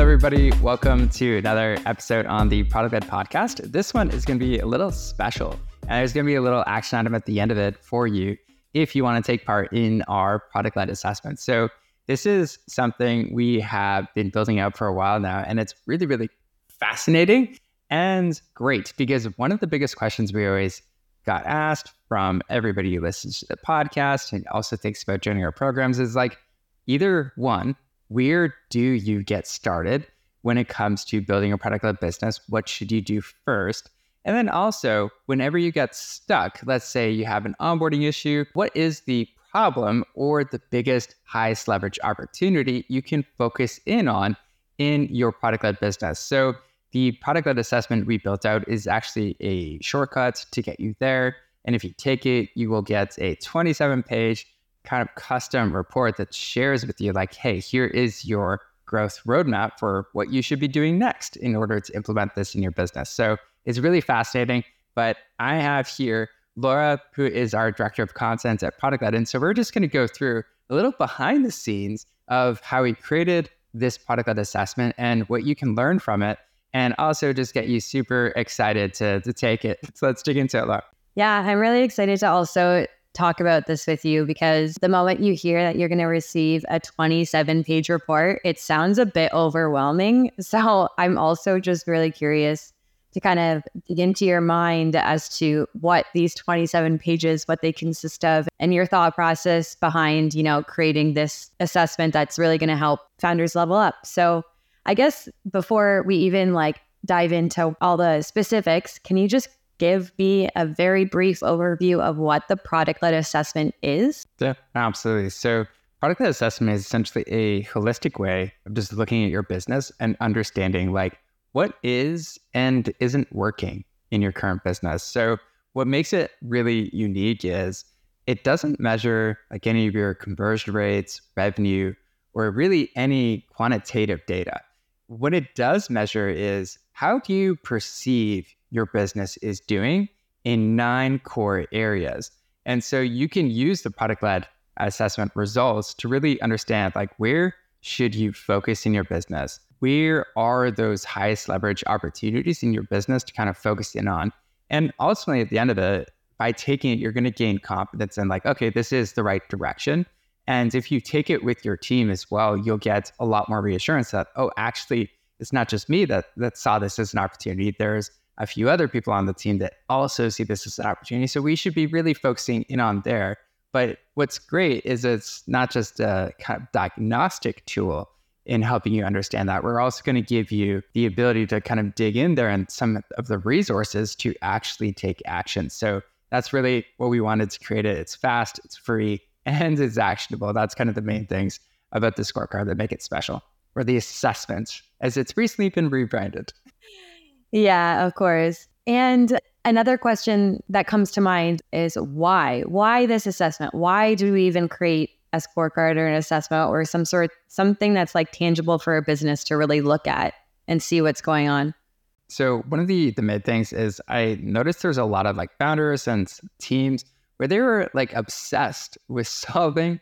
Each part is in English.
Hello, everybody. Welcome to another episode on the Product Led Podcast. This one is going to be a little special, and there's going to be a little action item at the end of it for you if you want to take part in our product led assessment. So, this is something we have been building out for a while now, and it's really, really fascinating and great because one of the biggest questions we always got asked from everybody who listens to the podcast and also thinks about joining our programs is like either one, where do you get started when it comes to building a product led business? What should you do first? And then also, whenever you get stuck, let's say you have an onboarding issue, what is the problem or the biggest highest leverage opportunity you can focus in on in your product led business? So, the product led assessment we built out is actually a shortcut to get you there. And if you take it, you will get a 27 page kind of custom report that shares with you, like, hey, here is your growth roadmap for what you should be doing next in order to implement this in your business. So it's really fascinating. But I have here Laura, who is our director of content at Product Led. And so we're just going to go through a little behind the scenes of how we created this product led assessment and what you can learn from it and also just get you super excited to, to take it. So let's dig into it, Laura. Yeah, I'm really excited to also talk about this with you because the moment you hear that you're going to receive a 27 page report, it sounds a bit overwhelming. So I'm also just really curious to kind of dig into your mind as to what these 27 pages what they consist of and your thought process behind you know creating this assessment that's really going to help founders level up so I guess before we even like dive into all the specifics, can you just give me a very brief overview of what the product led assessment is? Yeah, absolutely. So, product led assessment is essentially a holistic way of just looking at your business and understanding like what is and isn't working in your current business. So, what makes it really unique is it doesn't measure like any of your conversion rates, revenue, or really any quantitative data what it does measure is how do you perceive your business is doing in nine core areas. And so you can use the product led assessment results to really understand like where should you focus in your business? Where are those highest leverage opportunities in your business to kind of focus in on? And ultimately at the end of it, by taking it, you're going to gain confidence in like, okay, this is the right direction. And if you take it with your team as well, you'll get a lot more reassurance that, oh, actually, it's not just me that that saw this as an opportunity. There's a few other people on the team that also see this as an opportunity. So we should be really focusing in on there. But what's great is it's not just a kind of diagnostic tool in helping you understand that. We're also going to give you the ability to kind of dig in there and some of the resources to actually take action. So that's really what we wanted to create it. It's fast, it's free, and it's actionable. That's kind of the main things about the scorecard that make it special, or the assessment, as it's recently been rebranded. Yeah, of course. And another question that comes to mind is why? Why this assessment? Why do we even create a scorecard or an assessment or some sort something that's like tangible for a business to really look at and see what's going on? So one of the the main things is I noticed there's a lot of like founders and teams where they were like obsessed with solving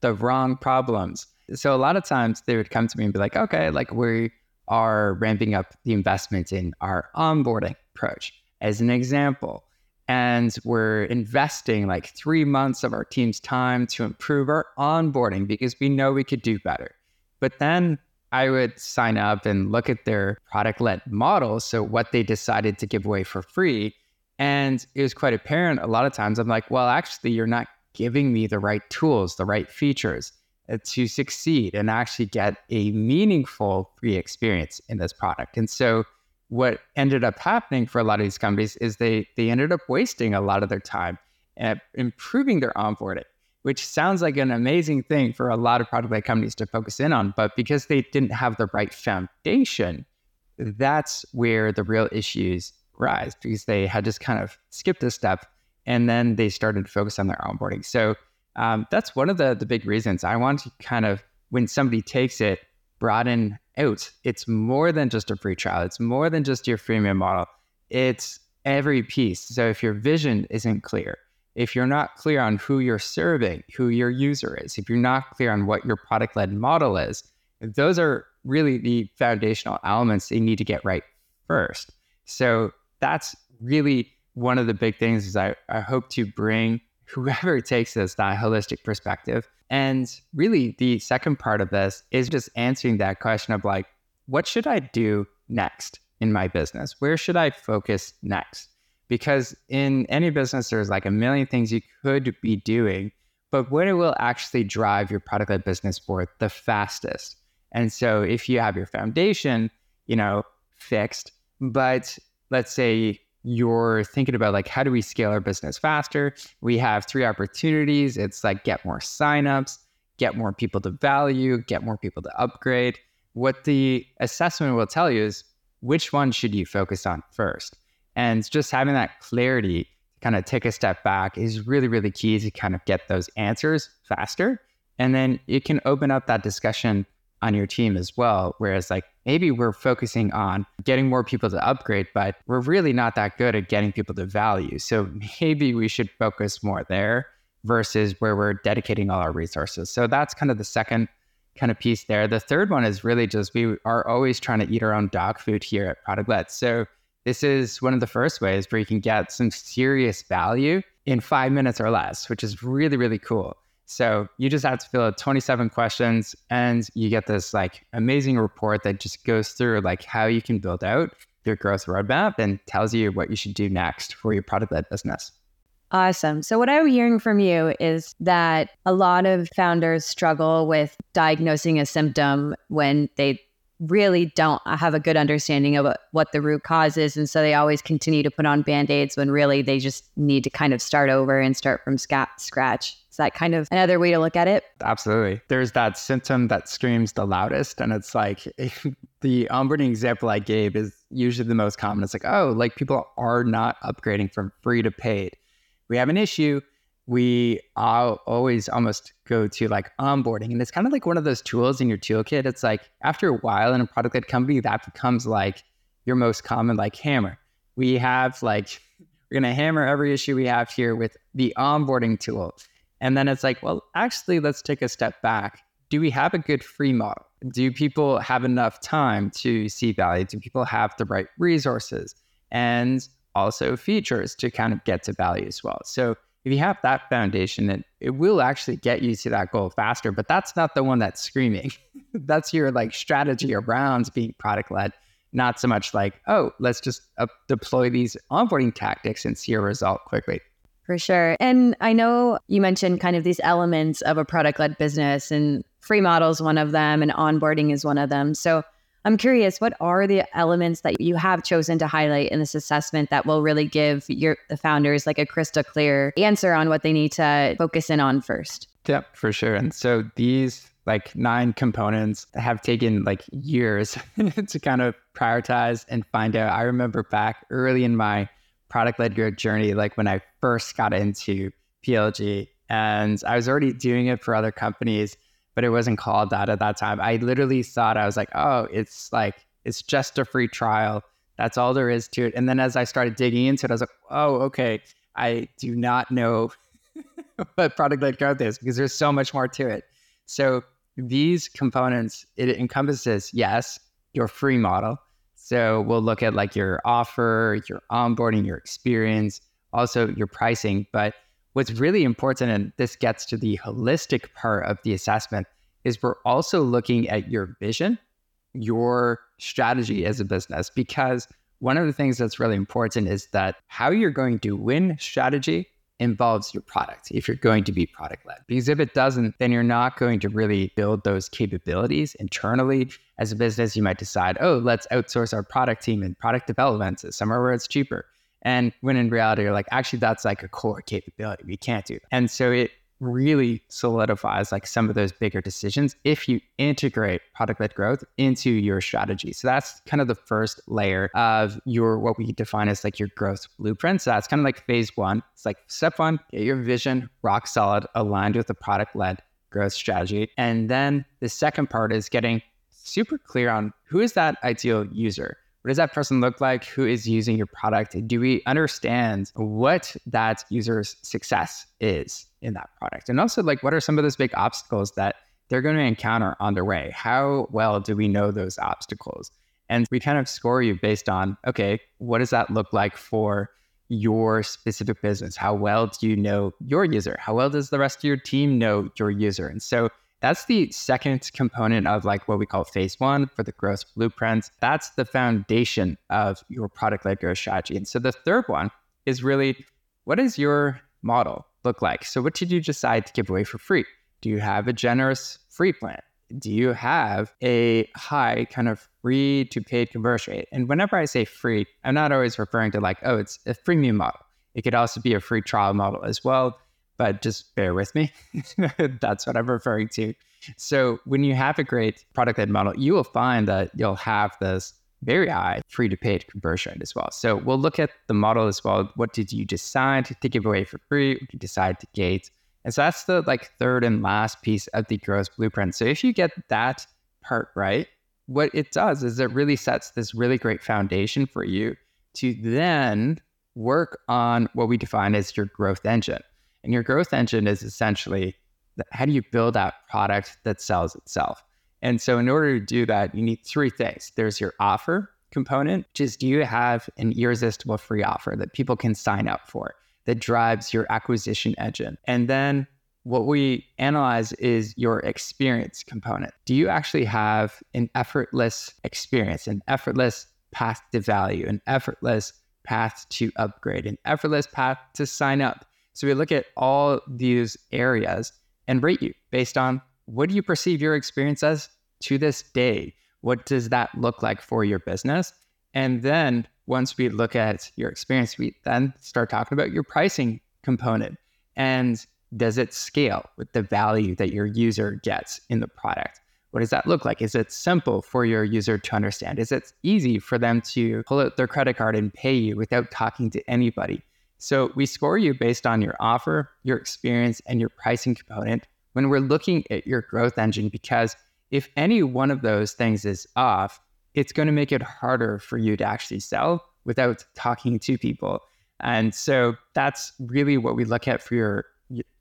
the wrong problems. So a lot of times they would come to me and be like, okay, like we are ramping up the investment in our onboarding approach as an example. And we're investing like three months of our team's time to improve our onboarding because we know we could do better. But then I would sign up and look at their product led model. So, what they decided to give away for free. And it was quite apparent a lot of times. I'm like, well, actually, you're not giving me the right tools, the right features Uh, to succeed and actually get a meaningful free experience in this product. And so, what ended up happening for a lot of these companies is they they ended up wasting a lot of their time at improving their onboarding, which sounds like an amazing thing for a lot of product-led companies to focus in on. But because they didn't have the right foundation, that's where the real issues rise because they had just kind of skipped a step and then they started to focus on their onboarding. So um, that's one of the the big reasons I want to kind of when somebody takes it broaden out. It's more than just a free trial. It's more than just your freemium model. It's every piece. So if your vision isn't clear, if you're not clear on who you're serving, who your user is, if you're not clear on what your product led model is, those are really the foundational elements you need to get right first. So that's really one of the big things is I, I hope to bring whoever takes this that holistic perspective. And really the second part of this is just answering that question of like, what should I do next in my business? Where should I focus next? Because in any business, there's like a million things you could be doing, but what it will actually drive your product led business forward the fastest. And so if you have your foundation, you know, fixed, but let's say you're thinking about like how do we scale our business faster? We have three opportunities. It's like get more signups get more people to value get more people to upgrade. What the assessment will tell you is which one should you focus on first? And just having that clarity to kind of take a step back is really really key to kind of get those answers faster. And then it can open up that discussion on your team as well. Whereas, like, maybe we're focusing on getting more people to upgrade, but we're really not that good at getting people to value. So maybe we should focus more there versus where we're dedicating all our resources. So that's kind of the second kind of piece there. The third one is really just we are always trying to eat our own dog food here at Product Led. So this is one of the first ways where you can get some serious value in five minutes or less, which is really, really cool. So you just have to fill out 27 questions and you get this like amazing report that just goes through like how you can build out your growth roadmap and tells you what you should do next for your product led business. Awesome. So, what I'm hearing from you is that a lot of founders struggle with diagnosing a symptom when they really don't have a good understanding of what the root cause is. And so they always continue to put on band aids when really they just need to kind of start over and start from scratch. Is that kind of another way to look at it? Absolutely. There's that symptom that screams the loudest. And it's like the onboarding example I gave is usually the most common. It's like, oh, like people are not upgrading from free to paid. We have an issue we always almost go to like onboarding. And it's kind of like one of those tools in your toolkit. It's like after a while in a product led company, that becomes like your most common like hammer. We have like, we're going to hammer every issue we have here with the onboarding tool. And then it's like, well, actually, let's take a step back. Do we have a good free model? Do people have enough time to see value? Do people have the right resources and also features to kind of get to value as well? So if you have that foundation, it, it will actually get you to that goal faster. But that's not the one that's screaming. that's your like strategy around being product led, not so much like, oh, let's just uh, deploy these onboarding tactics and see a result quickly. For sure. And I know you mentioned kind of these elements of a product led business, and free models one of them, and onboarding is one of them. So I'm curious, what are the elements that you have chosen to highlight in this assessment that will really give your the founders like a crystal clear answer on what they need to focus in on first? Yep, for sure. And so these like nine components have taken like years to kind of prioritize and find out. I remember back early in my product led growth journey, like when I first got into PLG and I was already doing it for other companies but it wasn't called that at that time. I literally thought I was like, oh, it's like it's just a free trial. That's all there is to it. And then as I started digging into it, I was like, oh, okay, I do not know what product led growth is because there's so much more to it. So these components, it encompasses, yes, your free model. So we'll look at like your offer, your onboarding, your experience, also your pricing. But what's really important, and this gets to the holistic part of the assessment, is we're also looking at your vision, your strategy as a business, because one of the things that's really important is that how you're going to win strategy involves your product if you're going to be product led. Because if it doesn't, then you're not going to really build those capabilities internally. As a business, you might decide, oh, let's outsource our product team and product development somewhere where it's cheaper. And when in reality, you're like, actually, that's like a core capability. We can't do. And so it really solidifies like some of those bigger decisions if you integrate product led growth into your strategy. So that's kind of the first layer of your what we define as like your growth blueprint. So that's kind of like phase one. It's like step one, get your vision rock solid, aligned with the product led growth strategy. And then the second part is getting super clear on who is that ideal user what does that person look like? Who is using your product? Do we understand what that user's success is in that product? And also, like, what are some of those big obstacles that they're going to encounter on their way. How well do we know those obstacles? And we kind of score you based on, okay, what does that look like for your specific business? How well do you know your user? How well does the rest of your team know your user? And so that's the second component of like what we call phase one for the growth blueprints. That's the foundation of your product led growth strategy. And so the third one is really what does your model look like? So what did you decide to give away for free? Do you have a generous free plan? Do you have a high kind of free to paid conversion rate? And whenever I say free, I'm not always referring to like, oh, it's a freemium model. It could also be a free trial model as well but just bear with me. That's what I'm referring to. So when you have a great product led model, you will find that you'll have this very high free to paid conversion as well. So we'll look at the model as well. What did you decide to give away for free? What did you decide to gate? And so that's the like third and last piece of the growth blueprint. So if you get that part right, what it does is it really sets this really great foundation for you to then work on what we define as your growth engine. And your growth engine is essentially how do you build that product that sells itself? And so, in order to do that, you need three things there's your offer component, which is do you have an irresistible free offer that people can sign up for that drives your acquisition engine? And then what we analyze is your experience component. Do you actually have an effortless experience, an effortless path to value, an effortless path to upgrade, an effortless path to sign up? So we look at all these areas and rate you based on what do you perceive your experience as to this day? What does that look like for your business? And then once we look at your experience, we then start talking about your pricing component. And does it scale with the value that your user gets in the product? What does that look like? Is it simple for your user to understand? Is it easy for them to pull out their credit card and pay you without talking to anybody? So we score you based on your offer, your experience, and your pricing component when we're looking at your growth engine, because if any one of those things is off, it's going to make it harder for you to actually sell without talking to people. And so that's really what we look at for your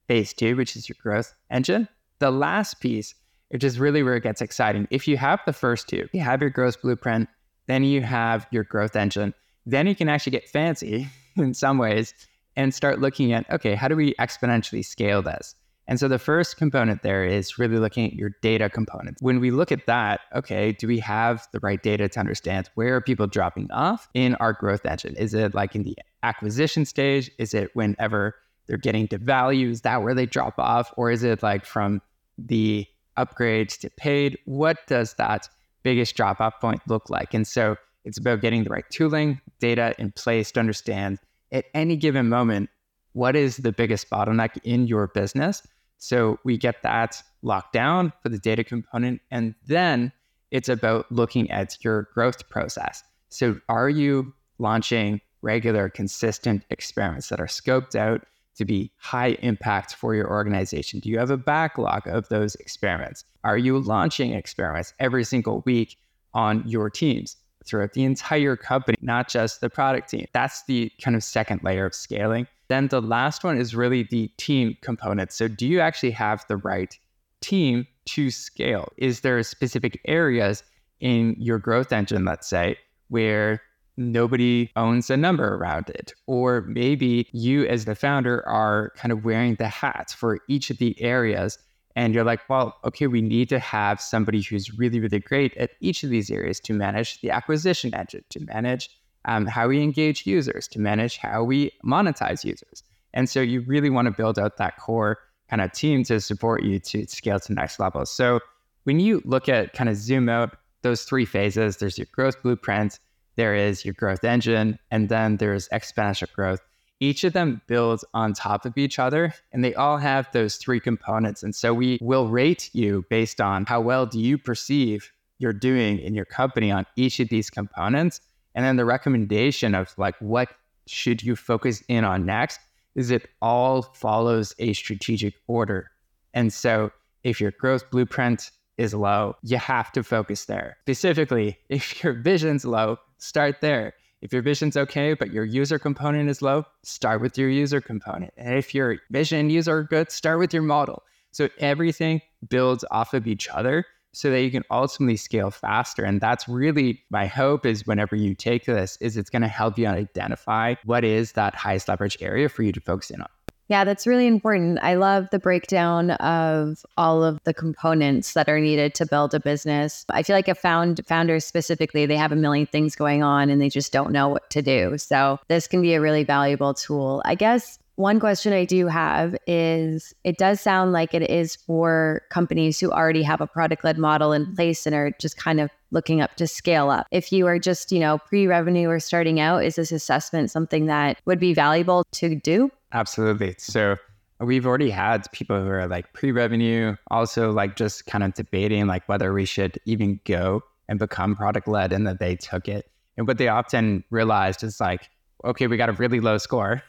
phase two, which is your growth engine. The last piece, which is really where it gets exciting. If you have the first two, you have your growth blueprint, then you have your growth engine, then you can actually get fancy in some ways and start looking at okay, how do we exponentially scale this? And so the first component there is really looking at your data component. When we look at that, okay, do we have the right data to understand where are people dropping off in our growth engine? Is it like in the acquisition stage? Is it whenever they're getting to value? Is that where they drop off? Or is it like from the upgrades to paid? What does that biggest drop off point look like? And so it's about getting the right tooling, data in place to understand at any given moment what is the biggest bottleneck in your business. So we get that locked down for the data component. And then it's about looking at your growth process. So are you launching regular, consistent experiments that are scoped out to be high impact for your organization? Do you have a backlog of those experiments? Are you launching experiments every single week on your teams? Throughout the entire company, not just the product team. That's the kind of second layer of scaling. Then the last one is really the team component. So, do you actually have the right team to scale? Is there specific areas in your growth engine, let's say, where nobody owns a number around it? Or maybe you, as the founder, are kind of wearing the hats for each of the areas and you're like, well, okay, we need to have somebody who's really, really great at each of these areas to manage the acquisition engine, to manage um, how we engage users, to manage how we monetize users. And so you really want to build out that core kind of team to support you to scale to next level. So when you look at kind of zoom out those three phases, there's your growth blueprint, there is your growth engine, and then there's exponential growth each of them builds on top of each other and they all have those three components. And so we will rate you based on how well do you perceive you're doing in your company on each of these components. And then the recommendation of like what should you focus in on next is it all follows a strategic order. And so if your growth blueprint is low you have to focus there. Specifically if your vision's low start there if your vision's okay, but your user component is low, start with your user component. And if your vision and user are good, start with your model. So everything builds off of each other so that you can ultimately scale faster. And that's really my hope is whenever you take this, is it's going to help you identify what is that highest leverage area for you to focus in on. Yeah, that's really important. I love the breakdown of all of the components that are needed to build a business. I feel like a found founders specifically, they have a million things going on and they just don't know what to do. So this can be a really valuable tool. I guess one question I do have is it does sound like it is for companies who already have a product led model in place and are just kind of looking up to scale up. If you are just, you know, pre revenue or starting out, is this assessment something that would be valuable to do? Absolutely. So we've already had people who are like pre revenue, also like just kind of debating like whether we should even go and become product led and that they took it. And what they often realized is like, okay, we got a really low score.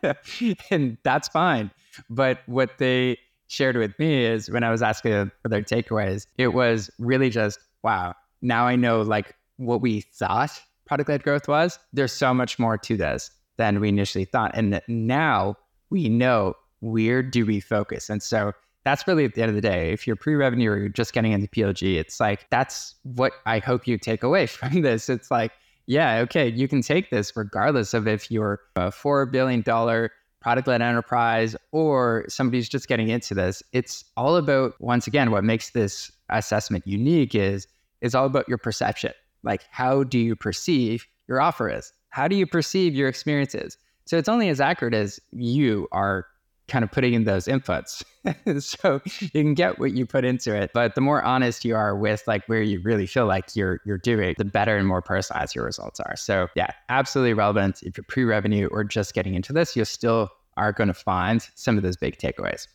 and that's fine. But what they shared with me is when I was asking them for their takeaways, it was really just, wow, now I know like what we thought product led growth was. There's so much more to this than we initially thought. And now we know where do we focus. And so that's really at the end of the day. If you're pre revenue or you're just getting into PLG, it's like that's what I hope you take away from this. It's like, yeah, okay, you can take this regardless of if you're a $4 billion product led enterprise or somebody's just getting into this. It's all about, once again, what makes this assessment unique is is all about your perception. Like, how do you perceive your offer is? How do you perceive your experiences? So it's only as accurate as you are kind of putting in those inputs. so you can get what you put into it. But the more honest you are with like where you really feel like you're you're doing, the better and more personalized your results are. So yeah, absolutely relevant. If you're pre-revenue or just getting into this, you still are going to find some of those big takeaways.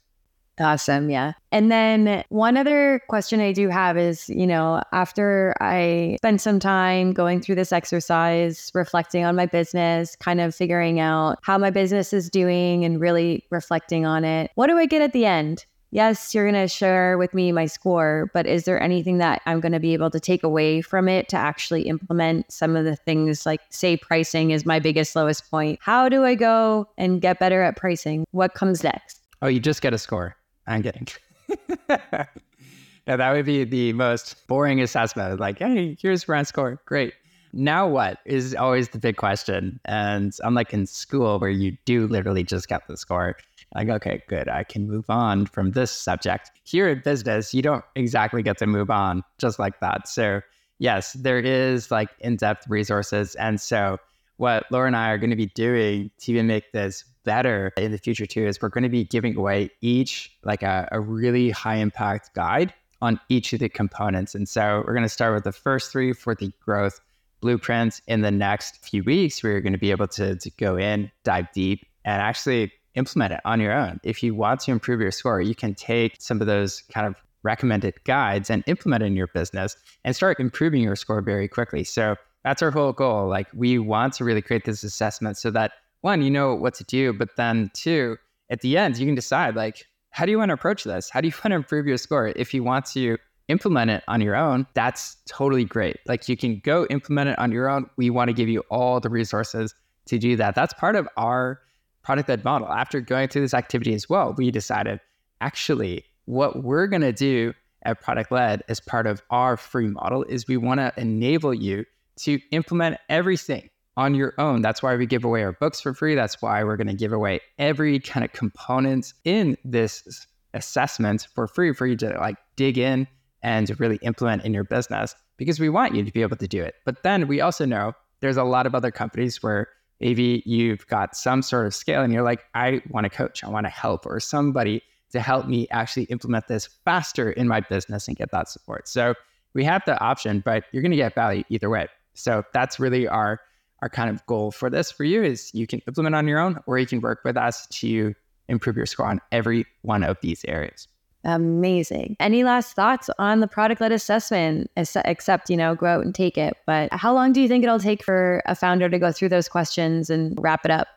Awesome. Yeah. And then one other question I do have is, you know, after I spend some time going through this exercise, reflecting on my business, kind of figuring out how my business is doing and really reflecting on it, what do I get at the end? Yes, you're going to share with me my score, but is there anything that I'm going to be able to take away from it to actually implement some of the things like, say, pricing is my biggest lowest point? How do I go and get better at pricing? What comes next? Oh, you just get a score. I'm kidding. now, that would be the most boring assessment. Like, hey, here's brand score. Great. Now what is always the big question. And unlike in school where you do literally just get the score, like, okay, good, I can move on from this subject. Here in business, you don't exactly get to move on just like that. So, yes, there is like in depth resources. And so, what Laura and I are going to be doing to even make this better in the future too is we're going to be giving away each like a, a really high impact guide on each of the components. And so we're going to start with the first three for the growth blueprints. In the next few weeks, we're going to be able to, to go in, dive deep, and actually implement it on your own. If you want to improve your score, you can take some of those kind of recommended guides and implement it in your business and start improving your score very quickly. So that's our whole goal. Like we want to really create this assessment so that one, you know what to do, but then two, at the end, you can decide like, how do you want to approach this? How do you want to improve your score? If you want to implement it on your own, that's totally great. Like you can go implement it on your own. We want to give you all the resources to do that. That's part of our product led model. After going through this activity as well, we decided actually what we're going to do at product led as part of our free model is we want to enable you to implement everything on your own. That's why we give away our books for free. That's why we're going to give away every kind of component in this assessment for free for you to like dig in and really implement in your business because we want you to be able to do it. But then we also know there's a lot of other companies where maybe you've got some sort of scale and you're like, I want to coach, I want to help, or somebody to help me actually implement this faster in my business and get that support. So we have the option, but you're going to get value either way. So that's really our our kind of goal for this for you is you can implement on your own or you can work with us to improve your score on every one of these areas. Amazing. Any last thoughts on the product led assessment, except, you know, go out and take it? But how long do you think it'll take for a founder to go through those questions and wrap it up?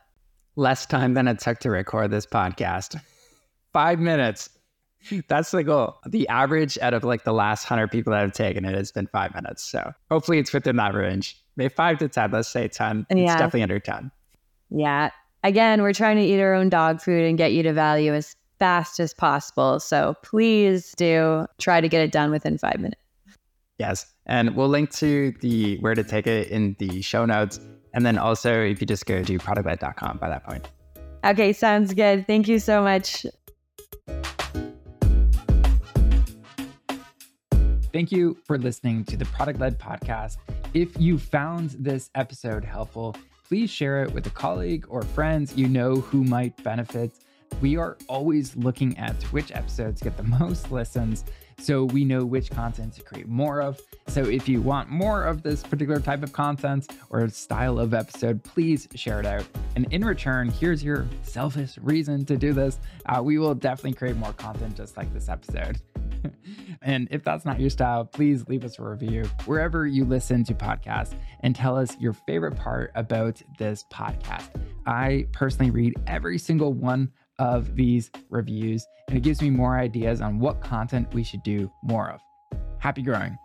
Less time than it took to record this podcast. Five minutes. That's the goal. The average out of like the last 100 people that have taken it has been five minutes. So hopefully it's within that range maybe five to 10, let's say 10. Yeah. It's definitely under 10. Yeah. Again, we're trying to eat our own dog food and get you to value as fast as possible. So please do try to get it done within five minutes. Yes. And we'll link to the where to take it in the show notes. And then also, if you just go to productled.com by that point. Okay, sounds good. Thank you so much. Thank you for listening to the Product Led Podcast. If you found this episode helpful, please share it with a colleague or friends you know who might benefit. We are always looking at which episodes get the most listens so we know which content to create more of. So if you want more of this particular type of content or style of episode, please share it out. And in return, here's your selfish reason to do this. Uh, we will definitely create more content just like this episode. and if that's not your style, please leave us a review wherever you listen to podcasts and tell us your favorite part about this podcast. I personally read every single one of these reviews, and it gives me more ideas on what content we should do more of. Happy growing.